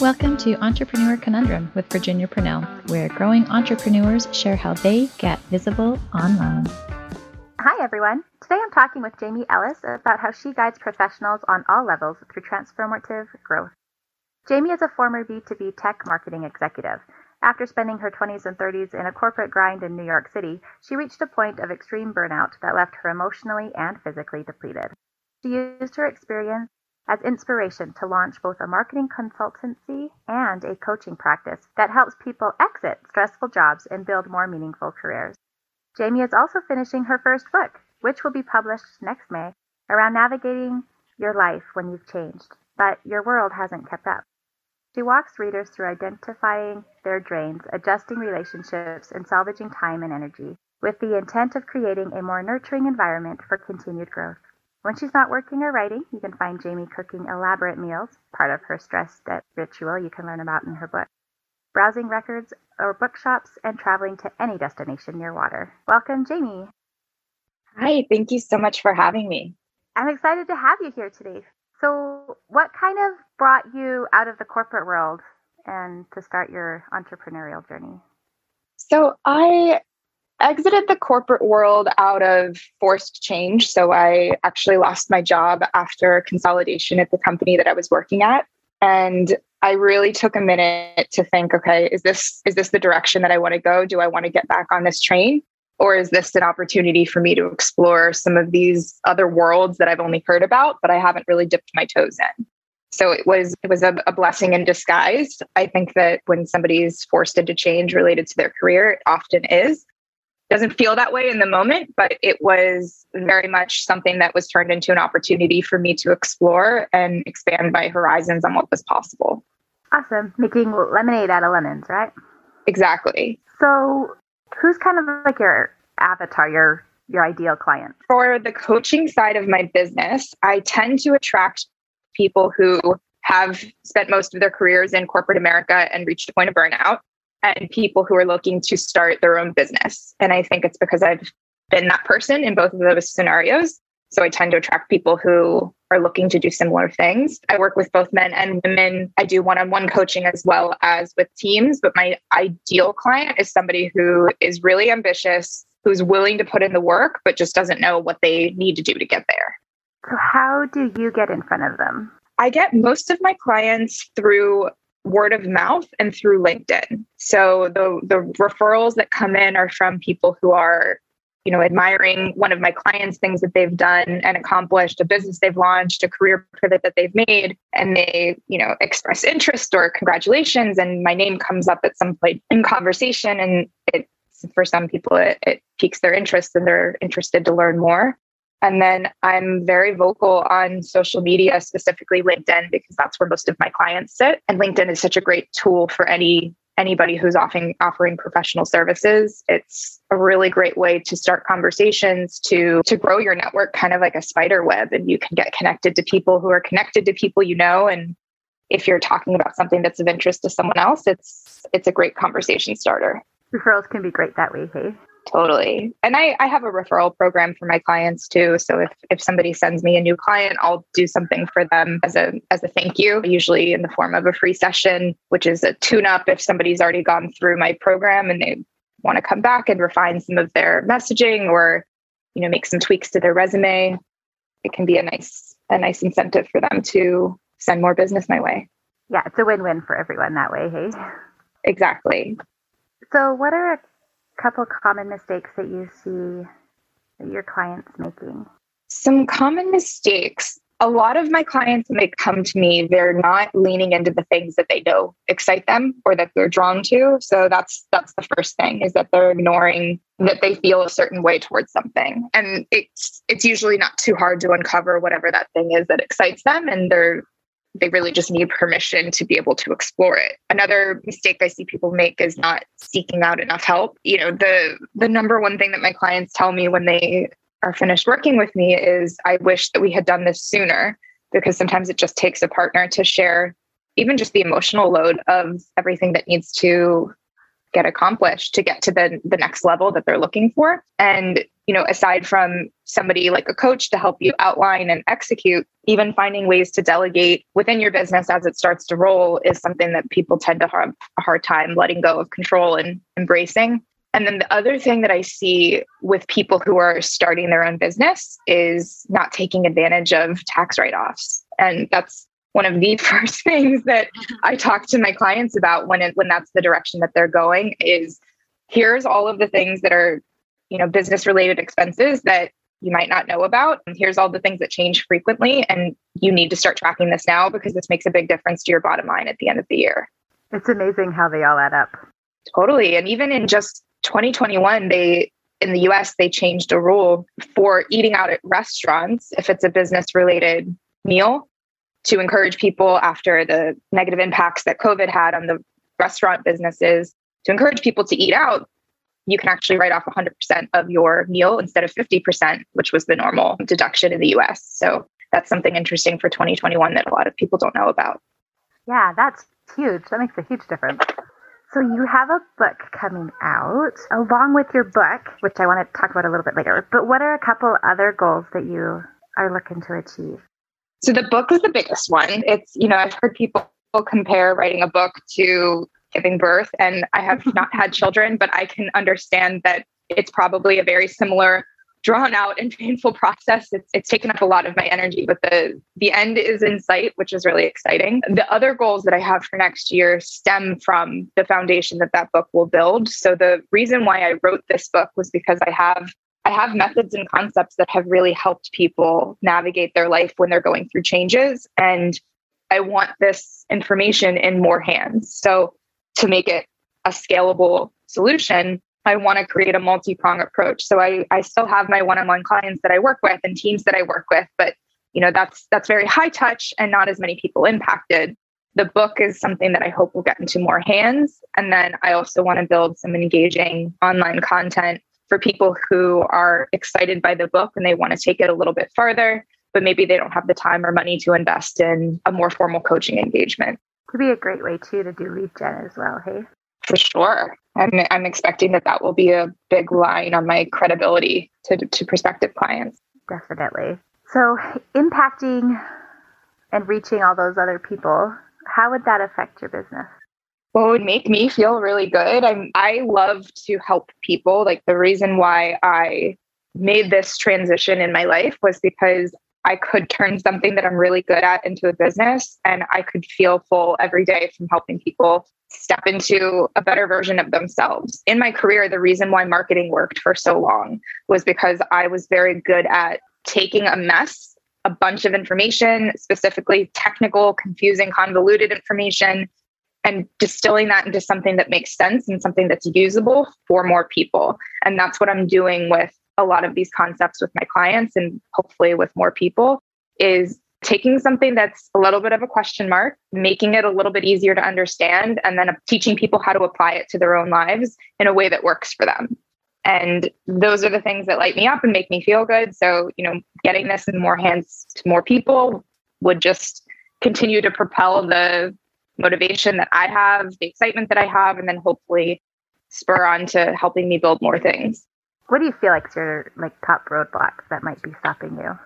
Welcome to Entrepreneur Conundrum with Virginia Purnell, where growing entrepreneurs share how they get visible online. Hi, everyone. Today I'm talking with Jaime Ellis about how she guides professionals on all levels through transformative growth. Jaime is a former B2B tech marketing executive. After spending her 20s and 30s in a corporate grind in New York City, she reached a point of extreme burnout that left her emotionally and physically depleted. She used her experience as inspiration to launch both a marketing consultancy and a coaching practice that helps people exit stressful jobs and build more meaningful careers. Jaime is also finishing her first book, which will be published next May, around navigating your life when you've changed, but your world hasn't kept up. She walks readers through identifying their drains, adjusting relationships, and salvaging time and energy, with the intent of creating a more nurturing environment for continued growth. When she's not working or writing, you can find Jaime cooking elaborate meals, part of her stress debt ritual you can learn about in her book browsing records or bookshops, and traveling to any destination near water. Welcome, Jaime. Hi, thank you so much for having me. I'm excited to have you here today. So, what kind of brought you out of the corporate world and to start your entrepreneurial journey? So, I exited the corporate world out of forced change. So, I actually lost my job after consolidation at the company that I was working at. And I really took a minute to think, okay, is this is this the direction that I want to go? Do I want to get back on this train? Or is this an opportunity for me to explore some of these other worlds that I've only heard about, but I haven't really dipped my toes in? So it was it was a, a blessing in disguise. I think that when somebody's forced into change related to their career, it often is doesn't feel that way in the moment, but it was very much something that was turned into an opportunity for me to explore and expand my horizons on what was possible. Awesome. Making lemonade out of lemons, right? Exactly. So, who's kind of like your avatar, your your ideal client? For the coaching side of my business, I tend to attract people who have spent most of their careers in corporate America and reached a point of burnout and people who are looking to start their own business. And I think it's because I've been that person in both of those scenarios. So I tend to attract people who are looking to do similar things. I work with both men and women. I do one on one coaching as well as with teams. But my ideal client is somebody who is really ambitious, who's willing to put in the work, but just doesn't know what they need to do to get there. So, how do you get in front of them? I get most of my clients through word of mouth and through LinkedIn. So the the referrals that come in are from people who are you know admiring one of my clients things that they've done and accomplished a business they've launched a career pivot that they've made and they you know express interest or congratulations and my name comes up at some point in conversation and it for some people it, it piques their interest and they're interested to learn more and then I'm very vocal on social media, specifically LinkedIn, because that's where most of my clients sit. And LinkedIn is such a great tool for any anybody who's offering offering professional services. It's a really great way to start conversations, to to grow your network kind of like a spider web. And you can get connected to people who are connected to people you know. And if you're talking about something that's of interest to someone else, it's it's a great conversation starter. Referrals can be great that way, hey? Totally. And I, I have a referral program for my clients too. So if, if somebody sends me a new client, I'll do something for them as a as a thank you, usually in the form of a free session, which is a tune-up if somebody's already gone through my program and they want to come back and refine some of their messaging or, you know, make some tweaks to their resume. It can be a nice a nice incentive for them to send more business my way. Yeah, it's a win-win for everyone that way, hey? Exactly. So what are couple common mistakes that you see that your clients making? Some common mistakes. A lot of my clients, when they come to me, they're not leaning into the things that they know excite them or that they're drawn to. So that's that's the first thing is that they're ignoring that they feel a certain way towards something. And it's it's usually not too hard to uncover whatever that thing is that excites them and they're they really just need permission to be able to explore it. Another mistake I see people make is not seeking out enough help. You know, the the number one thing that my clients tell me when they are finished working with me is I wish that we had done this sooner because sometimes it just takes a partner to share even just the emotional load of everything that needs to get accomplished to get to the the next level that they're looking for and you know aside from somebody like a coach to help you outline and execute even finding ways to delegate within your business as it starts to roll is something that people tend to have a hard time letting go of control and embracing and then the other thing that I see with people who are starting their own business is not taking advantage of tax write offs. And that's one of the first things that I talk to my clients about when it, when that's the direction that they're going is here's all of the things that are, you know, business related expenses that you might not know about. And here's all the things that change frequently. And you need to start tracking this now because this makes a big difference to your bottom line at the end of the year. It's amazing how they all add up. Totally. And even in just 2021, they in the US, they changed a rule for eating out at restaurants if it's a business related meal to encourage people after the negative impacts that COVID had on the restaurant businesses to encourage people to eat out. You can actually write off 100% of your meal instead of 50%, which was the normal deduction in the US. So that's something interesting for 2021 that a lot of people don't know about. Yeah, that's huge. That makes a huge difference. So you have a book coming out along with your book, which I want to talk about a little bit later. But what are a couple other goals that you are looking to achieve? So the book is the biggest one. It's, you know, I've heard people compare writing a book to giving birth and I have not had children, but I can understand that it's probably a very similar drawn out and painful process. It's, it's taken up a lot of my energy, but the the end is in sight, which is really exciting. The other goals that I have for next year stem from the foundation that that book will build. So the reason why I wrote this book was because I have I have methods and concepts that have really helped people navigate their life when they're going through changes and I want this information in more hands. So to make it a scalable solution, I want to create a multi-prong approach. So I, I still have my one-on-one clients that I work with and teams that I work with, but you know that's that's very high touch and not as many people impacted. The book is something that I hope will get into more hands. And then I also want to build some engaging online content for people who are excited by the book and they want to take it a little bit farther, but maybe they don't have the time or money to invest in a more formal coaching engagement. Could be a great way too to do lead gen as well. Hey, for sure. I'm, I'm expecting that that will be a big line on my credibility to, to prospective clients. Definitely. So, impacting and reaching all those other people, how would that affect your business? Well, it would make me feel really good. I'm I love to help people. Like the reason why I made this transition in my life was because I could turn something that I'm really good at into a business and I could feel full every day from helping people step into a better version of themselves. In my career, the reason why marketing worked for so long was because I was very good at taking a mess, a bunch of information, specifically technical, confusing, convoluted information, and distilling that into something that makes sense and something that's usable for more people. And that's what I'm doing with a lot of these concepts with my clients and hopefully with more people is taking something that's a little bit of a question mark, making it a little bit easier to understand, and then teaching people how to apply it to their own lives in a way that works for them. And those are the things that light me up and make me feel good. So, you know, getting this in more hands to more people would just continue to propel the motivation that I have, the excitement that I have, and then hopefully spur on to helping me build more things. What do you feel like your like top roadblocks that might be stopping you?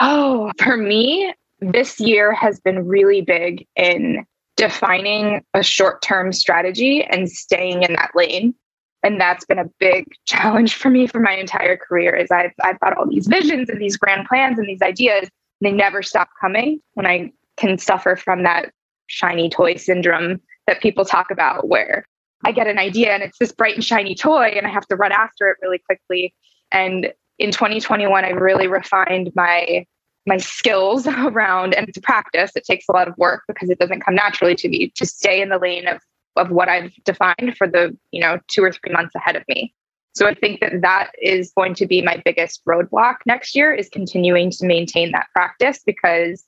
Oh, for me, this year has been really big in defining a short term strategy and staying in that lane. And that's been a big challenge for me for my entire career is I've, I've got all these visions and these grand plans and these ideas. They never stop coming when I can suffer from that shiny toy syndrome that people talk about where I get an idea and it's this bright and shiny toy and I have to run after it really quickly. And in 2021, I really refined my my skills around and to practice. It takes a lot of work because it doesn't come naturally to me to stay in the lane of of what I've defined for the you know two or three months ahead of me. So I think that that is going to be my biggest roadblock next year is continuing to maintain that practice because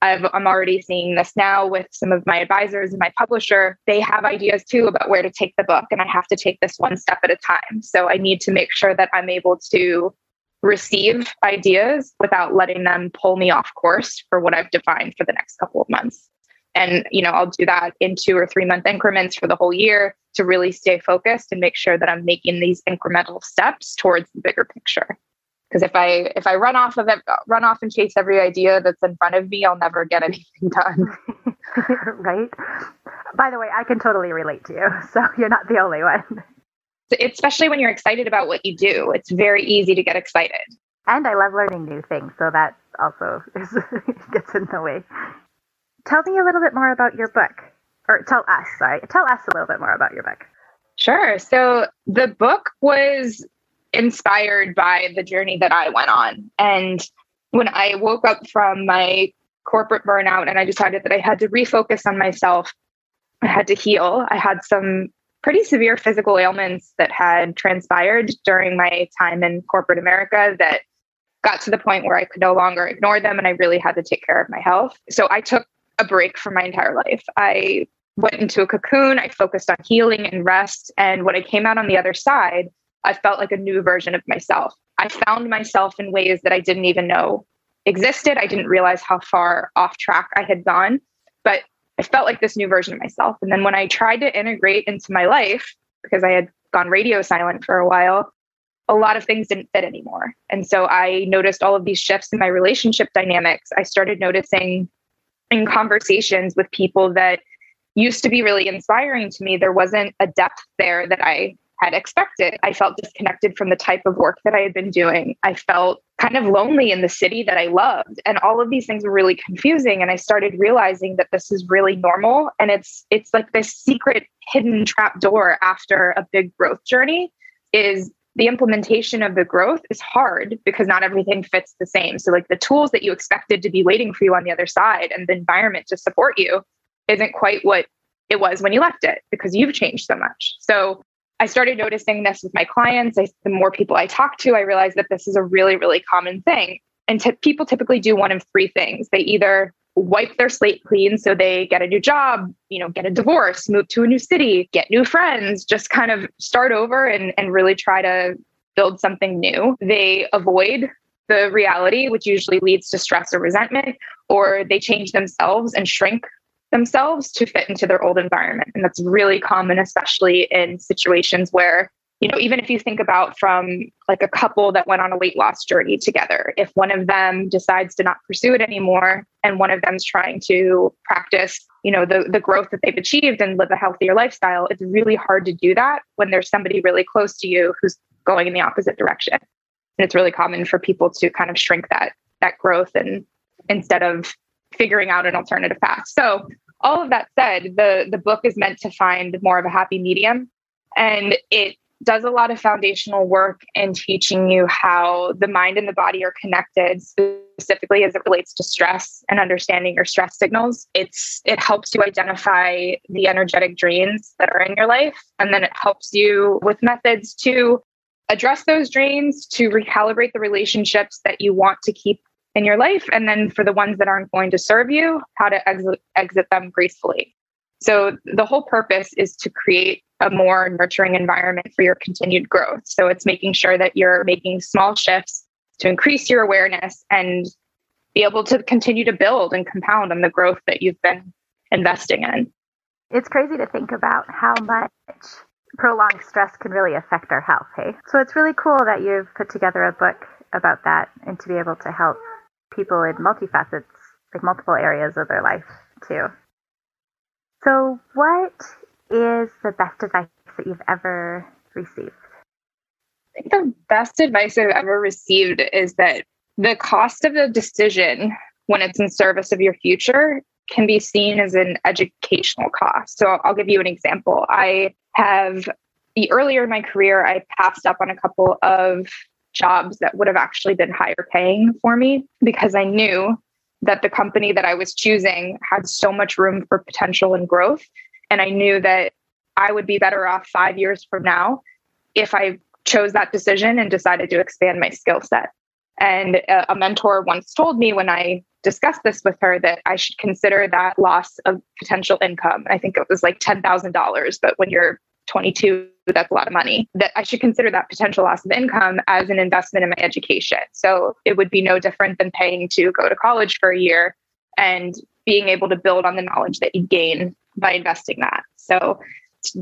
I've, I'm already seeing this now with some of my advisors and my publisher. They have ideas too about where to take the book, and I have to take this one step at a time. So I need to make sure that I'm able to receive ideas without letting them pull me off course for what I've defined for the next couple of months. And, you know, I'll do that in two or three month increments for the whole year to really stay focused and make sure that I'm making these incremental steps towards the bigger picture. Because if I if I run off of it, run off and chase every idea that's in front of me, I'll never get anything done. right. By the way, I can totally relate to you. So you're not the only one. Especially when you're excited about what you do, it's very easy to get excited. And I love learning new things, so that also is, gets in the way. Tell me a little bit more about your book, or tell us. Sorry, tell us a little bit more about your book. Sure. So the book was inspired by the journey that I went on, and when I woke up from my corporate burnout and I decided that I had to refocus on myself. I had to heal. I had some pretty severe physical ailments that had transpired during my time in corporate America that got to the point where I could no longer ignore them and I really had to take care of my health. So I took a break from my entire life. I went into a cocoon, I focused on healing and rest. And when I came out on the other side, I felt like a new version of myself. I found myself in ways that I didn't even know existed. I didn't realize how far off track I had gone, but I felt like this new version of myself. And then when I tried to integrate into my life, because I had gone radio silent for a while, a lot of things didn't fit anymore. And so I noticed all of these shifts in my relationship dynamics. I started noticing in conversations with people that used to be really inspiring to me, there wasn't a depth there that I had expected. I felt disconnected from the type of work that I had been doing. I felt kind of lonely in the city that I loved. And all of these things were really confusing. And I started realizing that this is really normal. And it's it's like this secret hidden trap door after a big growth journey is the implementation of the growth is hard because not everything fits the same. So like the tools that you expected to be waiting for you on the other side and the environment to support you isn't quite what it was when you left it because you've changed so much. So I started noticing this with my clients. I, the more people I talk to, I realized that this is a really, really common thing. And t- people typically do one of three things. They either wipe their slate clean so they get a new job, you know, get a divorce, move to a new city, get new friends, just kind of start over and, and really try to build something new. They avoid the reality, which usually leads to stress or resentment, or they change themselves and shrink themselves to fit into their old environment. And that's really common, especially in situations where, you know, even if you think about from like a couple that went on a weight loss journey together, if one of them decides to not pursue it anymore and one of them's trying to practice, you know, the, the growth that they've achieved and live a healthier lifestyle, it's really hard to do that when there's somebody really close to you who's going in the opposite direction. And it's really common for people to kind of shrink that that growth and instead of figuring out an alternative path. So all of that said, the the book is meant to find more of a happy medium. And it does a lot of foundational work in teaching you how the mind and the body are connected specifically as it relates to stress and understanding your stress signals. It's it helps you identify the energetic drains that are in your life. And then it helps you with methods to address those drains to recalibrate the relationships that you want to keep in your life. And then for the ones that aren't going to serve you, how to exit, exit them gracefully. So the whole purpose is to create a more nurturing environment for your continued growth. So it's making sure that you're making small shifts to increase your awareness and be able to continue to build and compound on the growth that you've been investing in. It's crazy to think about how much prolonged stress can really affect our health, hey? So it's really cool that you've put together a book about that and to be able to help people in multifacets, like multiple areas of their life too. So, what is the best advice that you've ever received? I think the best advice I've ever received is that the cost of the decision when it's in service of your future can be seen as an educational cost. So I'll give you an example. I have the earlier in my career, I passed up on a couple of jobs that would have actually been higher paying for me because I knew that the company that I was choosing had so much room for potential and growth. And I knew that I would be better off five years from now if I chose that decision and decided to expand my skill set. And a, mentor once told me when I discussed this with her that I should consider that loss of potential income. I think it was like $10,000, but when you're 22 that's a lot of money that i should consider that potential loss of income as an investment in my education so it would be no different than paying to go to college for a year and being able to build on the knowledge that you gain by investing that. So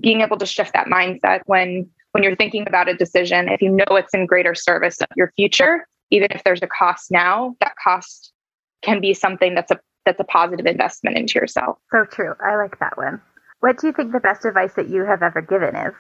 being able to shift that mindset when when you're thinking about a decision, if you know it's in greater service of your future, even if there's a cost now, that cost can be something that's a that's a positive investment into yourself. So true. I like that one. What do you think the best advice that you have ever given is?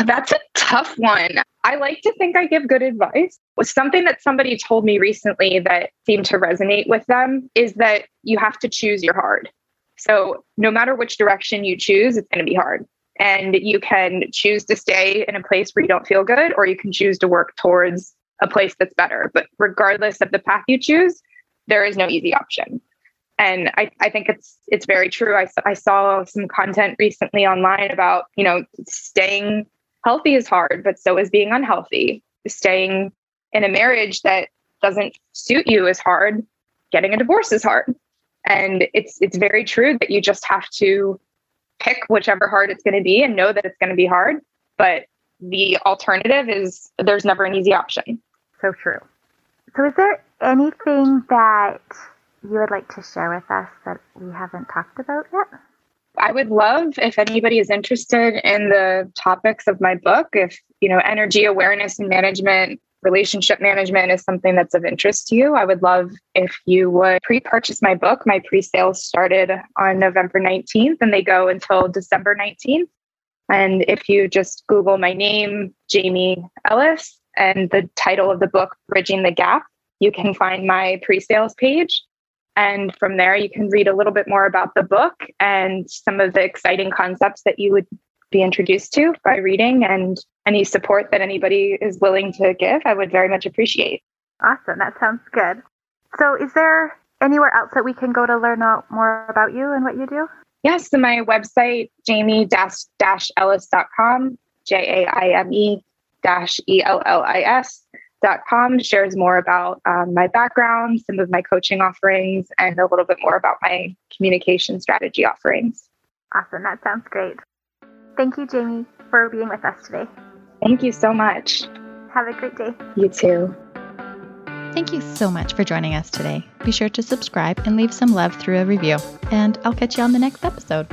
That's a tough one. I like to think I give good advice. Something that somebody told me recently that seemed to resonate with them is that you have to choose your hard. So, no matter which direction you choose, it's going to be hard. And you can choose to stay in a place where you don't feel good, or you can choose to work towards a place that's better. But regardless of the path you choose, there is no easy option. And I, I think it's it's very true. I, I saw some content recently online about, you know, staying healthy is hard, but so is being unhealthy. Staying in a marriage that doesn't suit you is hard. Getting a divorce is hard. And it's it's very true that you just have to pick whichever hard it's going to be and know that it's going to be hard. But the alternative is there's never an easy option. So true. So is there anything that you would like to share with us that we haven't talked about yet? I would love if anybody is interested in the topics of my book, if you know energy awareness and management, relationship management is something that's of interest to you. I would love if you would pre-purchase my book. My pre-sales started on November 19th and they go until December 19th. And if you just Google my name, Jaime Ellis, and the title of the book, Bridging the Gap, you can find my pre-sales page. And from there, you can read a little bit more about the book and some of the exciting concepts that you would be introduced to by reading and any support that anybody is willing to give, I would very much appreciate. Awesome. That sounds good. So, is there anywhere else that we can go to learn out more about you and what you do? Yes, so my website, jaime-ellis.com, J A I M E dash E L L I S com shares more about um, my background, some of my coaching offerings, and a little bit more about my communication strategy offerings. Awesome. That sounds great. Thank you, Jaime, for being with us today. Thank you so much. Have a great day. You too. Thank you so much for joining us today. Be sure to subscribe and leave some love through a review. And I'll catch you on the next episode.